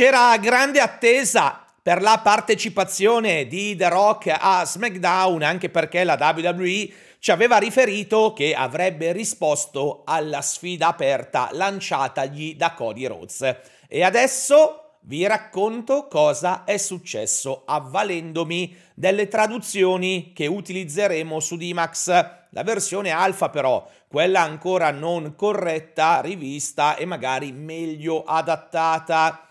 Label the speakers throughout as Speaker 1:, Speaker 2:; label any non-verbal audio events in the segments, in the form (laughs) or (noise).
Speaker 1: C'era grande attesa per la partecipazione di The Rock a SmackDown, anche perché la WWE ci aveva riferito che avrebbe risposto alla sfida aperta lanciatagli da Cody Rhodes. E adesso vi racconto cosa è successo avvalendomi delle traduzioni che utilizzeremo su Dimax, la versione alfa però, quella ancora non corretta, rivista e magari meglio adattata.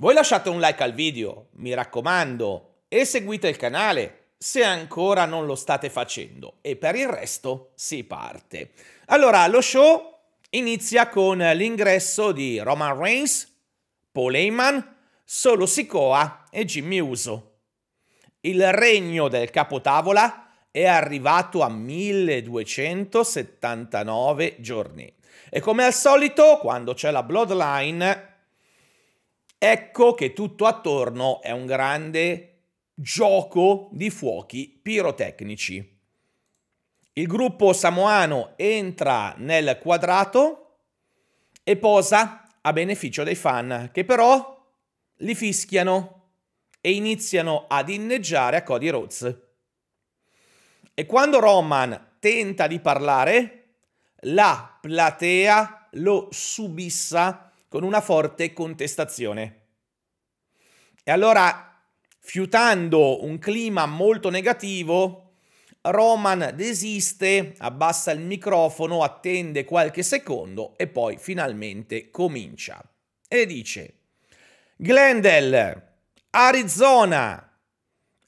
Speaker 1: Voi lasciate un like al video, mi raccomando, e seguite il canale se ancora non lo state facendo e per il resto si parte. Allora, lo show inizia con l'ingresso di Roman Reigns, Paul Heyman, Solo Sikoa e Jimmy Uso. Il regno del capotavola è arrivato a 1279 giorni. E come al solito, quando c'è la Bloodline, ecco che tutto attorno è un grande gioco di fuochi pirotecnici. Il gruppo samoano entra nel quadrato e posa a beneficio dei fan, che però li fischiano e iniziano ad inneggiare a Cody Rhodes. E quando Roman tenta di parlare, la platea lo subissa con una forte contestazione. E allora Fiutando un clima molto negativo, Roman desiste, abbassa il microfono, attende qualche secondo e poi finalmente comincia. E dice: Glendale, Arizona,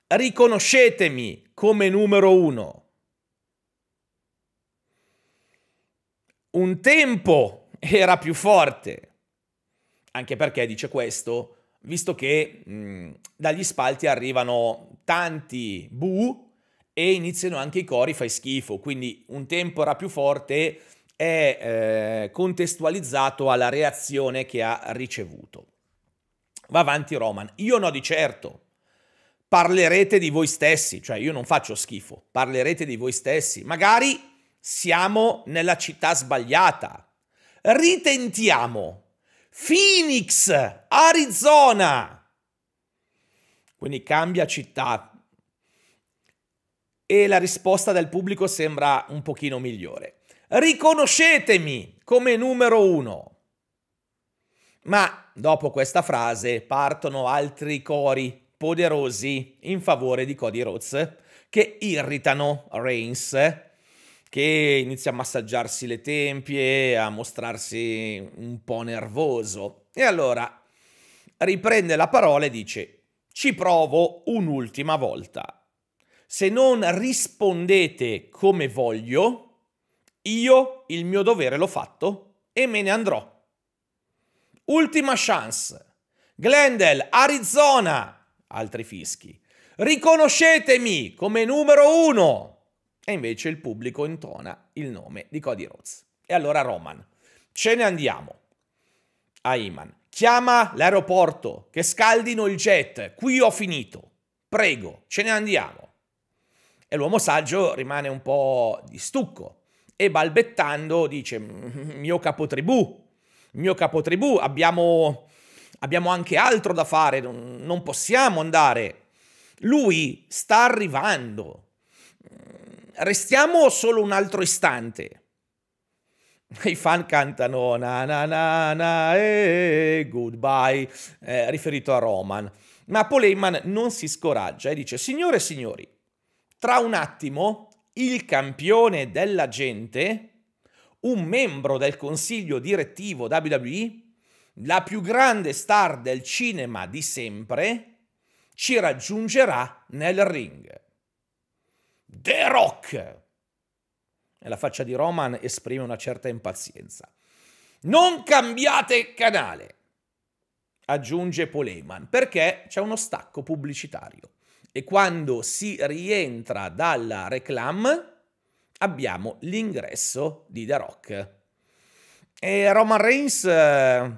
Speaker 1: riconoscetemi come numero uno. Un tempo era più forte, anche perché dice questo visto che mh, dagli spalti arrivano tanti bu e iniziano anche i cori fai schifo, quindi un tempo era più forte è eh, contestualizzato alla reazione che ha ricevuto. Va avanti Roman, io no di certo. Parlerete di voi stessi, cioè io non faccio schifo, parlerete di voi stessi. Magari siamo nella città sbagliata. Ritentiamo Phoenix, Arizona. Quindi cambia città. E la risposta del pubblico sembra un pochino migliore. Riconoscetemi come numero uno. Ma dopo questa frase partono altri cori poderosi in favore di Cody Rhodes che irritano Reigns che inizia a massaggiarsi le tempie, a mostrarsi un po' nervoso. E allora riprende la parola e dice, ci provo un'ultima volta. Se non rispondete come voglio, io il mio dovere l'ho fatto e me ne andrò. Ultima chance. Glendale, Arizona. Altri fischi. Riconoscetemi come numero uno. E invece il pubblico intona il nome di Cody Rhodes. E allora Roman, ce ne andiamo. A Iman, chiama l'aeroporto, che scaldino il jet, qui ho finito. Prego, ce ne andiamo. E l'uomo saggio rimane un po' di stucco e balbettando dice, mio capotribù, mio capotribù, abbiamo, abbiamo anche altro da fare, non, possiamo andare. Lui sta arrivando, restiamo solo un altro istante. I fan cantano na na na na e goodbye, eh, riferito a Roman. Ma Paul Heyman non si scoraggia e dice: Signore e signori, tra un attimo il campione della gente, un membro del consiglio direttivo WWE, la più grande star del cinema di sempre, ci raggiungerà nel ring. The Rock. E la faccia di Roman esprime una certa impazienza. Non cambiate canale, aggiunge Poleman, perché c'è uno stacco pubblicitario. E quando si rientra dalla reclam abbiamo l'ingresso di The Rock. E Roman Reigns eh,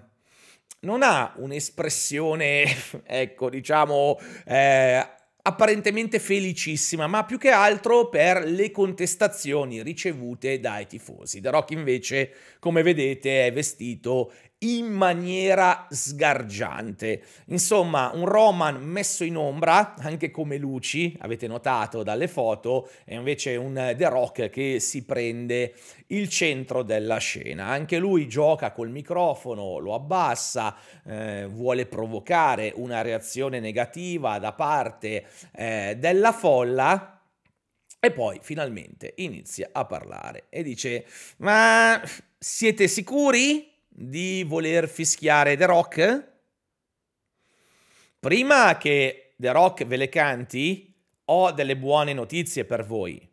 Speaker 1: non ha un'espressione, (laughs) ecco, diciamo, eh, apparentemente felicissima, ma più che altro per le contestazioni ricevute dai tifosi. The Rock invece, come vedete, è vestito in maniera sgargiante. Insomma, un Roman messo in ombra, anche come luci, avete notato dalle foto, e invece un The Rock che si prende il centro della scena. Anche lui gioca col microfono, lo abbassa, eh, vuole provocare una reazione negativa da parte eh, della folla. E poi finalmente inizia a parlare e dice: Ma siete sicuri? Di voler fischiare The Rock? Prima che The Rock ve le canti, ho delle buone notizie per voi.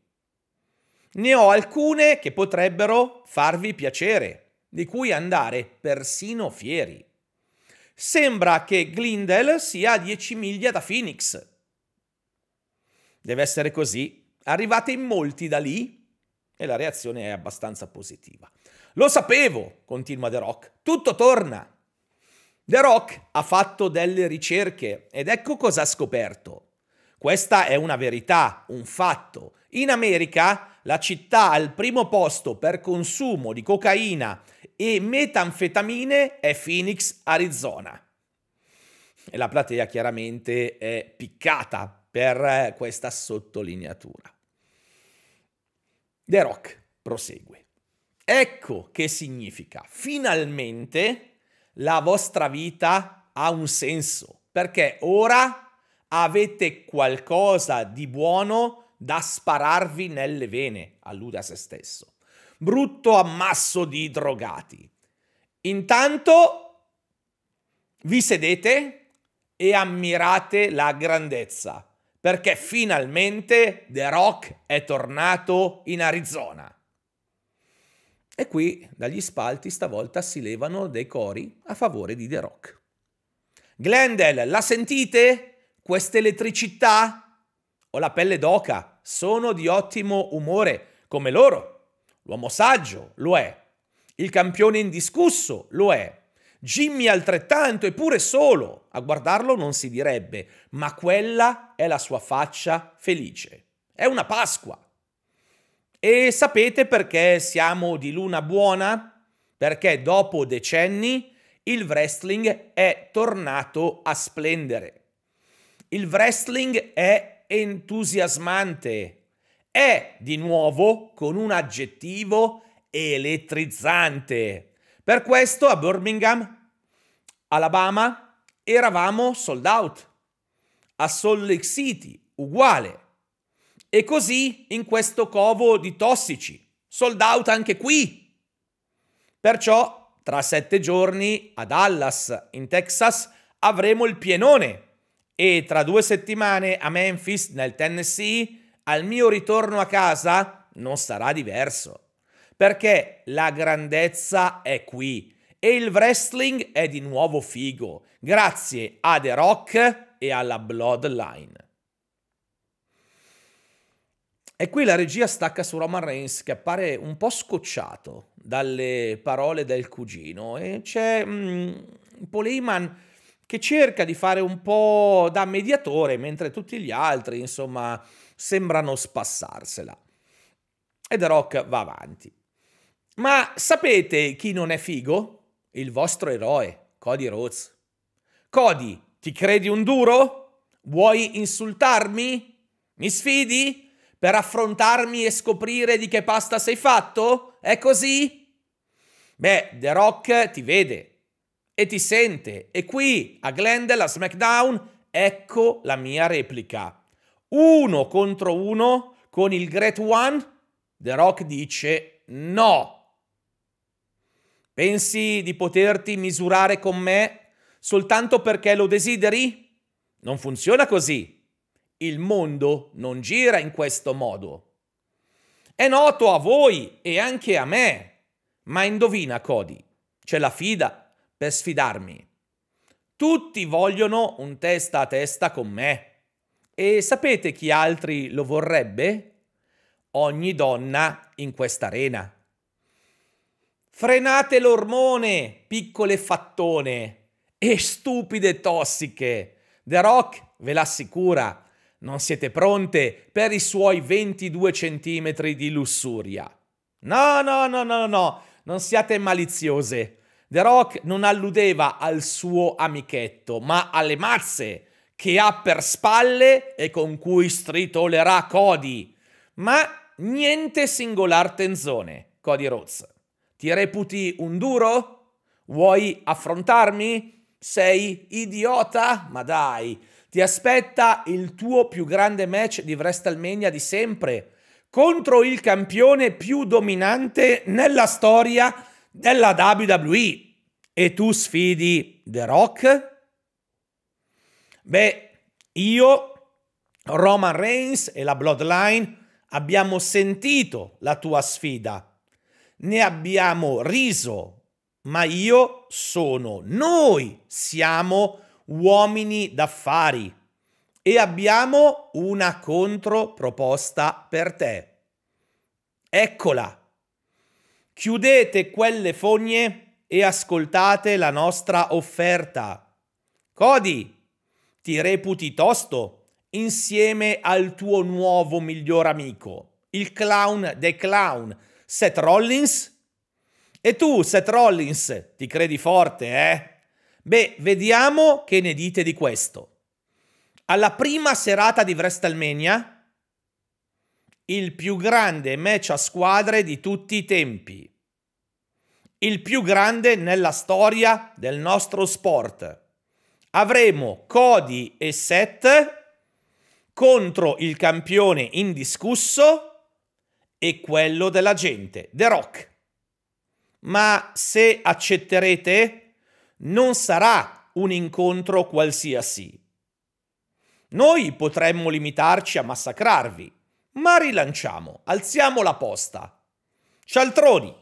Speaker 1: Ne ho alcune che potrebbero farvi piacere, di cui andare persino fieri. Sembra che Glindel sia a 10 miglia da Phoenix. Deve essere così. Arrivate in molti da lì e la reazione è abbastanza positiva. Lo sapevo, continua The Rock, tutto torna. The Rock ha fatto delle ricerche ed ecco cosa ha scoperto. Questa è una verità, un fatto. In America la città al primo posto per consumo di cocaina e metanfetamine è Phoenix, Arizona. E la platea chiaramente è piccata per questa sottolineatura. The Rock prosegue. Ecco che significa finalmente la vostra vita ha un senso, perché ora avete qualcosa di buono da spararvi nelle vene, allude a se stesso. Brutto ammasso di drogati. Intanto vi sedete e ammirate la grandezza, perché finalmente The Rock è tornato in Arizona. E qui dagli spalti stavolta si levano dei cori a favore di The Rock. Glendale, la sentite? Questa elettricità? Ho la pelle d'oca, sono di ottimo umore, come loro. L'uomo saggio lo è. Il campione indiscusso lo è. Jimmy altrettanto, eppure solo. A guardarlo non si direbbe, ma quella è la sua faccia felice. È una Pasqua. E sapete perché siamo di luna buona? Perché dopo decenni il wrestling è tornato a splendere. Il wrestling è entusiasmante. È di nuovo con un aggettivo elettrizzante. Per questo a Birmingham, Alabama, eravamo sold out. A Salt Lake City, uguale. E così in questo covo di tossici, sold out anche qui. Perciò tra sette giorni a Dallas, in Texas, avremo il pienone e tra due settimane a Memphis, nel Tennessee, al mio ritorno a casa non sarà diverso. Perché la grandezza è qui e il wrestling è di nuovo figo, grazie a The Rock e alla Bloodline. E qui la regia stacca su Roman Reigns che appare un po' scocciato dalle parole del cugino e c'è mm, Paul Heyman che cerca di fare un po' da mediatore mentre tutti gli altri insomma sembrano spassarsela. E The Rock va avanti. Ma sapete chi non è figo? Il vostro eroe, Cody Rhodes. Cody, ti credi un duro? Vuoi insultarmi? Mi sfidi? per affrontarmi e scoprire di che pasta sei fatto? È così? Beh, The Rock ti vede e ti sente e qui a Glendale, a SmackDown, ecco la mia replica. Uno contro uno con il Great One, The Rock dice no. Pensi di poterti misurare con me soltanto perché lo desideri? Non funziona così. Il mondo non gira in questo modo. È noto a voi e anche a me. Ma indovina, Cody, c'è la fida per sfidarmi. Tutti vogliono un testa a testa con me. E sapete chi altri lo vorrebbe? Ogni donna in questa arena. Frenate l'ormone, piccole fattone e stupide tossiche. The Rock ve l'assicura non siete pronte per i suoi 22 centimetri di lussuria. No, no, no, no, no, non siate maliziose. The Rock non alludeva al suo amichetto, ma alle mazze che ha per spalle e con cui stritolerà Cody. Ma niente singolar tenzone, Cody Rhodes. Ti reputi un duro? Vuoi affrontarmi? Sei idiota? Ma dai, ti aspetta il tuo più grande match di WrestleMania di sempre contro il campione più dominante nella storia della WWE. E tu sfidi The Rock? Beh, io, Roman Reigns e la Bloodline abbiamo sentito la tua sfida. Ne abbiamo riso, ma io sono, noi siamo uomini d'affari e abbiamo una controproposta per te. Eccola. Chiudete quelle fogne e ascoltate la nostra offerta. Cody, ti reputi tosto insieme al tuo nuovo miglior amico, il clown dei clown, Seth Rollins? E tu, Seth Rollins, ti credi forte, eh? Beh, vediamo che ne dite di questo. Alla prima serata di WrestleMania, il più grande match a squadre di tutti i tempi. Il più grande nella storia del nostro sport. Avremo Cody e Seth contro il campione indiscusso e quello della gente, The Rock. Ma se accetterete non sarà un incontro qualsiasi. Noi potremmo limitarci a massacrarvi, ma rilanciamo, alziamo la posta. Cialtroni,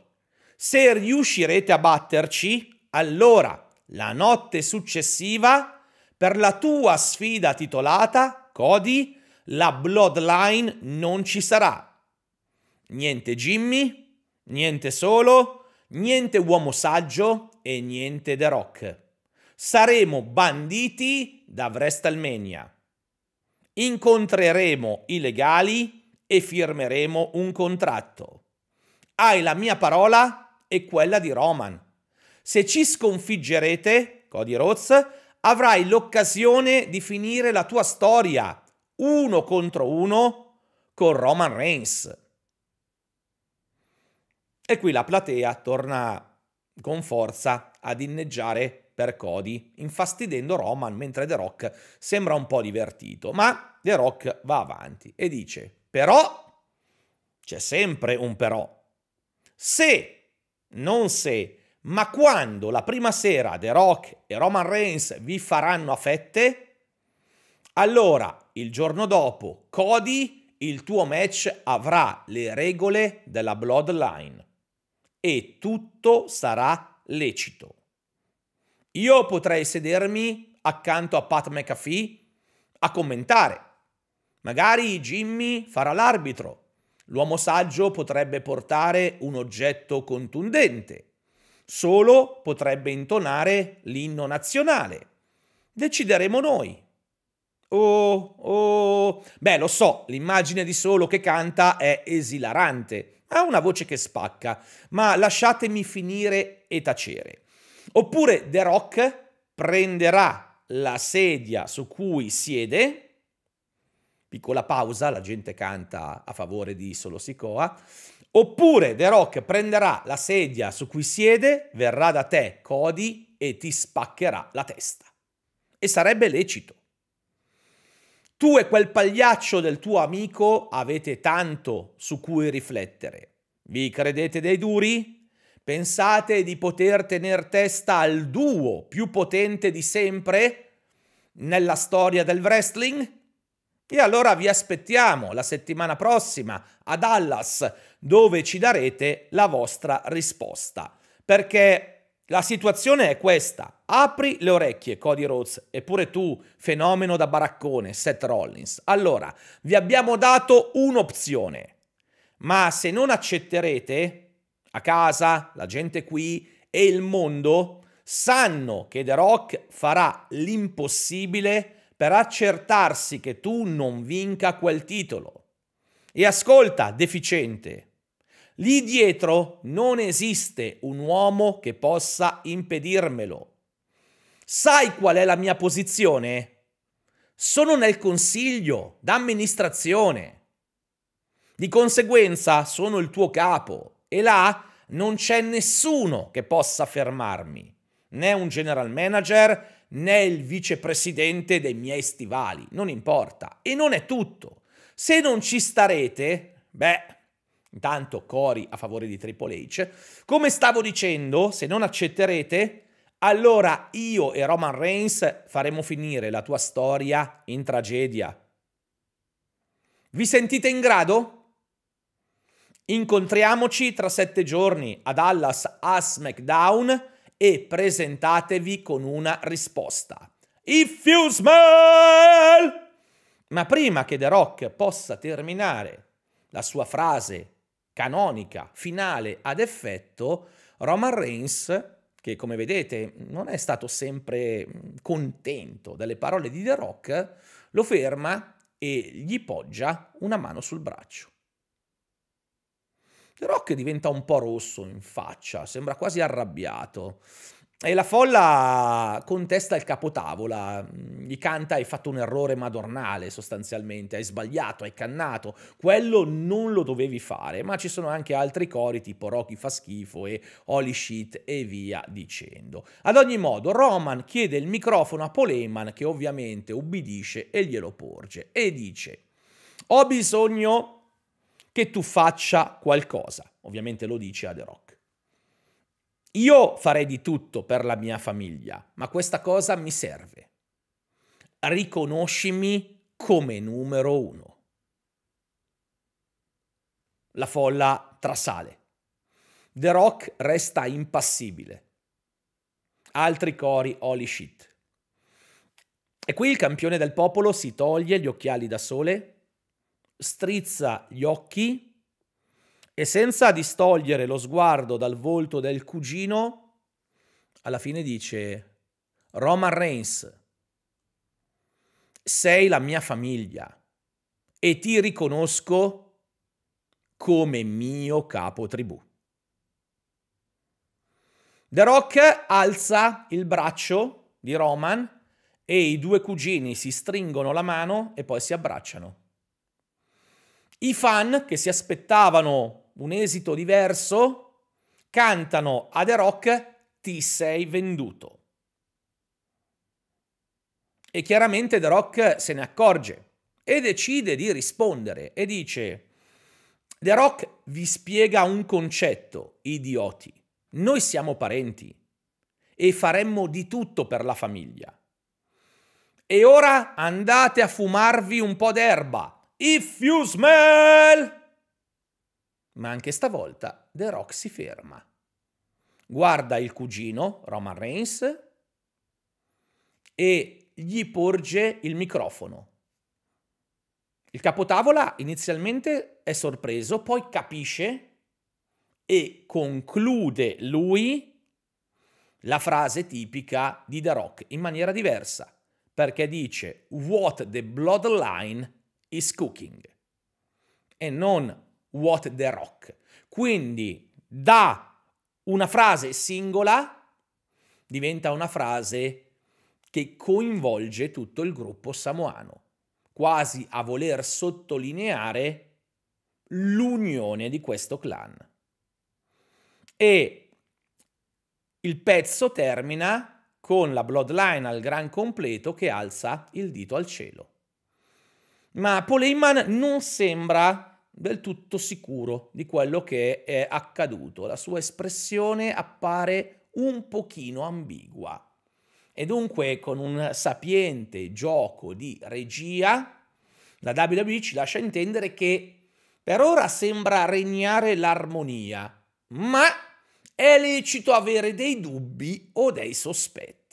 Speaker 1: se riuscirete a batterci, allora la notte successiva, per la tua sfida titolata, Cody, la Bloodline non ci sarà. Niente Jimmy, niente solo, niente uomo saggio e niente The Rock. Saremo banditi da WrestleMania. Incontreremo i legali e firmeremo un contratto. Hai la mia parola e quella di Roman. Se ci sconfiggerete, Cody Rhodes, avrai l'occasione di finire la tua storia uno contro uno con Roman Reigns. E qui la platea torna con forza ad inneggiare per Cody, infastidendo Roman mentre The Rock sembra un po' divertito. Ma The Rock va avanti e dice: Però c'è sempre un però. Se, non se, ma quando la prima sera The Rock e Roman Reigns vi faranno a fette, allora il giorno dopo Cody, il tuo match avrà le regole della Bloodline e tutto sarà lecito. Io potrei sedermi accanto a Pat McAfee a commentare. Magari Jimmy farà l'arbitro. L'uomo saggio potrebbe portare un oggetto contundente. Solo potrebbe intonare l'inno nazionale. Decideremo noi. Oh, oh. Beh, lo so, l'immagine di Solo che canta è esilarante ha una voce che spacca, ma lasciatemi finire e tacere. Oppure The Rock prenderà la sedia su cui siede, piccola pausa, la gente canta a favore di Solo Sicoa, oppure The Rock prenderà la sedia su cui siede, verrà da te Cody e ti spaccherà la testa. E sarebbe lecito. Tu e quel pagliaccio del tuo amico avete tanto su cui riflettere. Vi credete dei duri? Pensate di poter tener testa al duo più potente di sempre nella storia del wrestling? E allora vi aspettiamo la settimana prossima a Dallas, dove ci darete la vostra risposta. Perché la situazione è questa. Apri le orecchie, Cody Rhodes, eppure tu, fenomeno da baraccone, Seth Rollins. Allora, vi abbiamo dato un'opzione. Ma se non accetterete, a casa, la gente qui e il mondo sanno che The Rock farà l'impossibile per accertarsi che tu non vinca quel titolo. E ascolta, deficiente, Lì dietro non esiste un uomo che possa impedirmelo. Sai qual è la mia posizione? Sono nel consiglio d'amministrazione. Di conseguenza sono il tuo capo e là non c'è nessuno che possa fermarmi, né un general manager né il vicepresidente dei miei stivali, non importa. E non è tutto. Se non ci starete, beh, intanto cori a favore di Triple H, come stavo dicendo, se non accetterete, allora io e Roman Reigns faremo finire la tua storia in tragedia. Vi sentite in grado? Incontriamoci tra sette giorni a Dallas a SmackDown e presentatevi con una risposta. If you smell! Ma prima che The Rock possa terminare la sua frase canonica, finale, ad effetto, Roman Reigns, che come vedete non è stato sempre contento delle parole di The Rock, lo ferma e gli poggia una mano sul braccio. The Rock diventa un po' rosso in faccia, sembra quasi arrabbiato. E la folla contesta il capotavola, gli canta hai fatto un errore madornale sostanzialmente, hai sbagliato, hai cannato, quello non lo dovevi fare, ma ci sono anche altri cori tipo Rocky fa schifo e Holy shit e via dicendo. Ad ogni modo Roman chiede il microfono a Paul Heyman che ovviamente ubbidisce e glielo porge e dice ho bisogno che tu faccia qualcosa. Ovviamente lo dice a The Rock. Io farei di tutto per la mia famiglia, ma questa cosa mi serve. Riconoscimi come numero uno. La folla trasale. The Rock resta impassibile. Altri cori holy shit. E qui il campione del popolo si toglie gli occhiali da sole strizza gli occhi e senza distogliere lo sguardo dal volto del cugino, alla fine dice Roman Reigns, sei la mia famiglia e ti riconosco come mio capo tribù. The Rock alza il braccio di Roman e i due cugini si stringono la mano e poi si abbracciano. I fan che si aspettavano un esito diverso cantano a The Rock ti sei venduto. E chiaramente The Rock se ne accorge e decide di rispondere e dice The Rock vi spiega un concetto, idioti. Noi siamo parenti e faremmo di tutto per la famiglia. E ora andate a fumarvi un po' d'erba If you smell! Ma anche stavolta The Rock si ferma. Guarda il cugino, Roman Reigns, e gli porge il microfono. Il capotavola inizialmente è sorpreso, poi capisce e conclude lui la frase tipica di The Rock in maniera diversa, perché dice What the bloodline is cooking e non what the rock. Quindi da una frase singola diventa una frase che coinvolge tutto il gruppo samoano, quasi a voler sottolineare l'unione di questo clan. E il pezzo termina con la bloodline al gran completo che alza il dito al cielo. Ma Paul Heyman non sembra del tutto sicuro di quello che è accaduto. La sua espressione appare un pochino ambigua. E dunque con un sapiente gioco di regia, la WWE ci lascia intendere che per ora sembra regnare l'armonia, ma è lecito avere dei dubbi o dei sospetti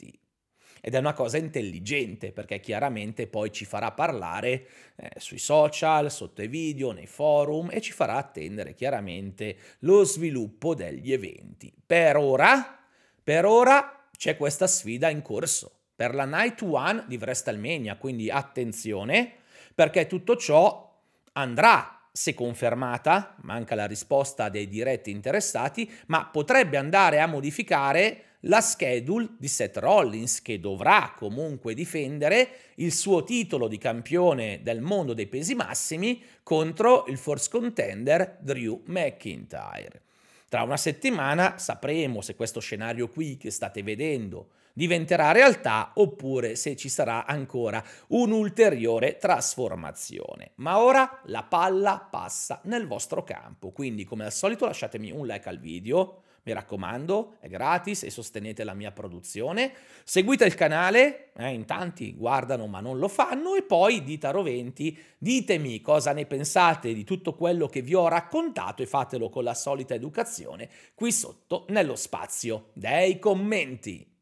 Speaker 1: ed è una cosa intelligente perché chiaramente poi ci farà parlare eh, sui social, sotto i video, nei forum e ci farà attendere chiaramente lo sviluppo degli eventi. Per ora, per ora c'è questa sfida in corso per la Night One di WrestleMania, quindi attenzione perché tutto ciò andrà se confermata, manca la risposta dei diretti interessati, ma potrebbe andare a modificare la schedule di Seth Rollins che dovrà comunque difendere il suo titolo di campione del mondo dei pesi massimi contro il force contender Drew McIntyre. Tra una settimana sapremo se questo scenario qui che state vedendo diventerà realtà oppure se ci sarà ancora un'ulteriore trasformazione. Ma ora la palla passa nel vostro campo, quindi come al solito lasciatemi un like al video, mi raccomando, è gratis e sostenete la mia produzione. Seguite il canale, eh, in tanti guardano ma non lo fanno, e poi dite a roventi, ditemi cosa ne pensate di tutto quello che vi ho raccontato e fatelo con la solita educazione qui sotto nello spazio dei commenti.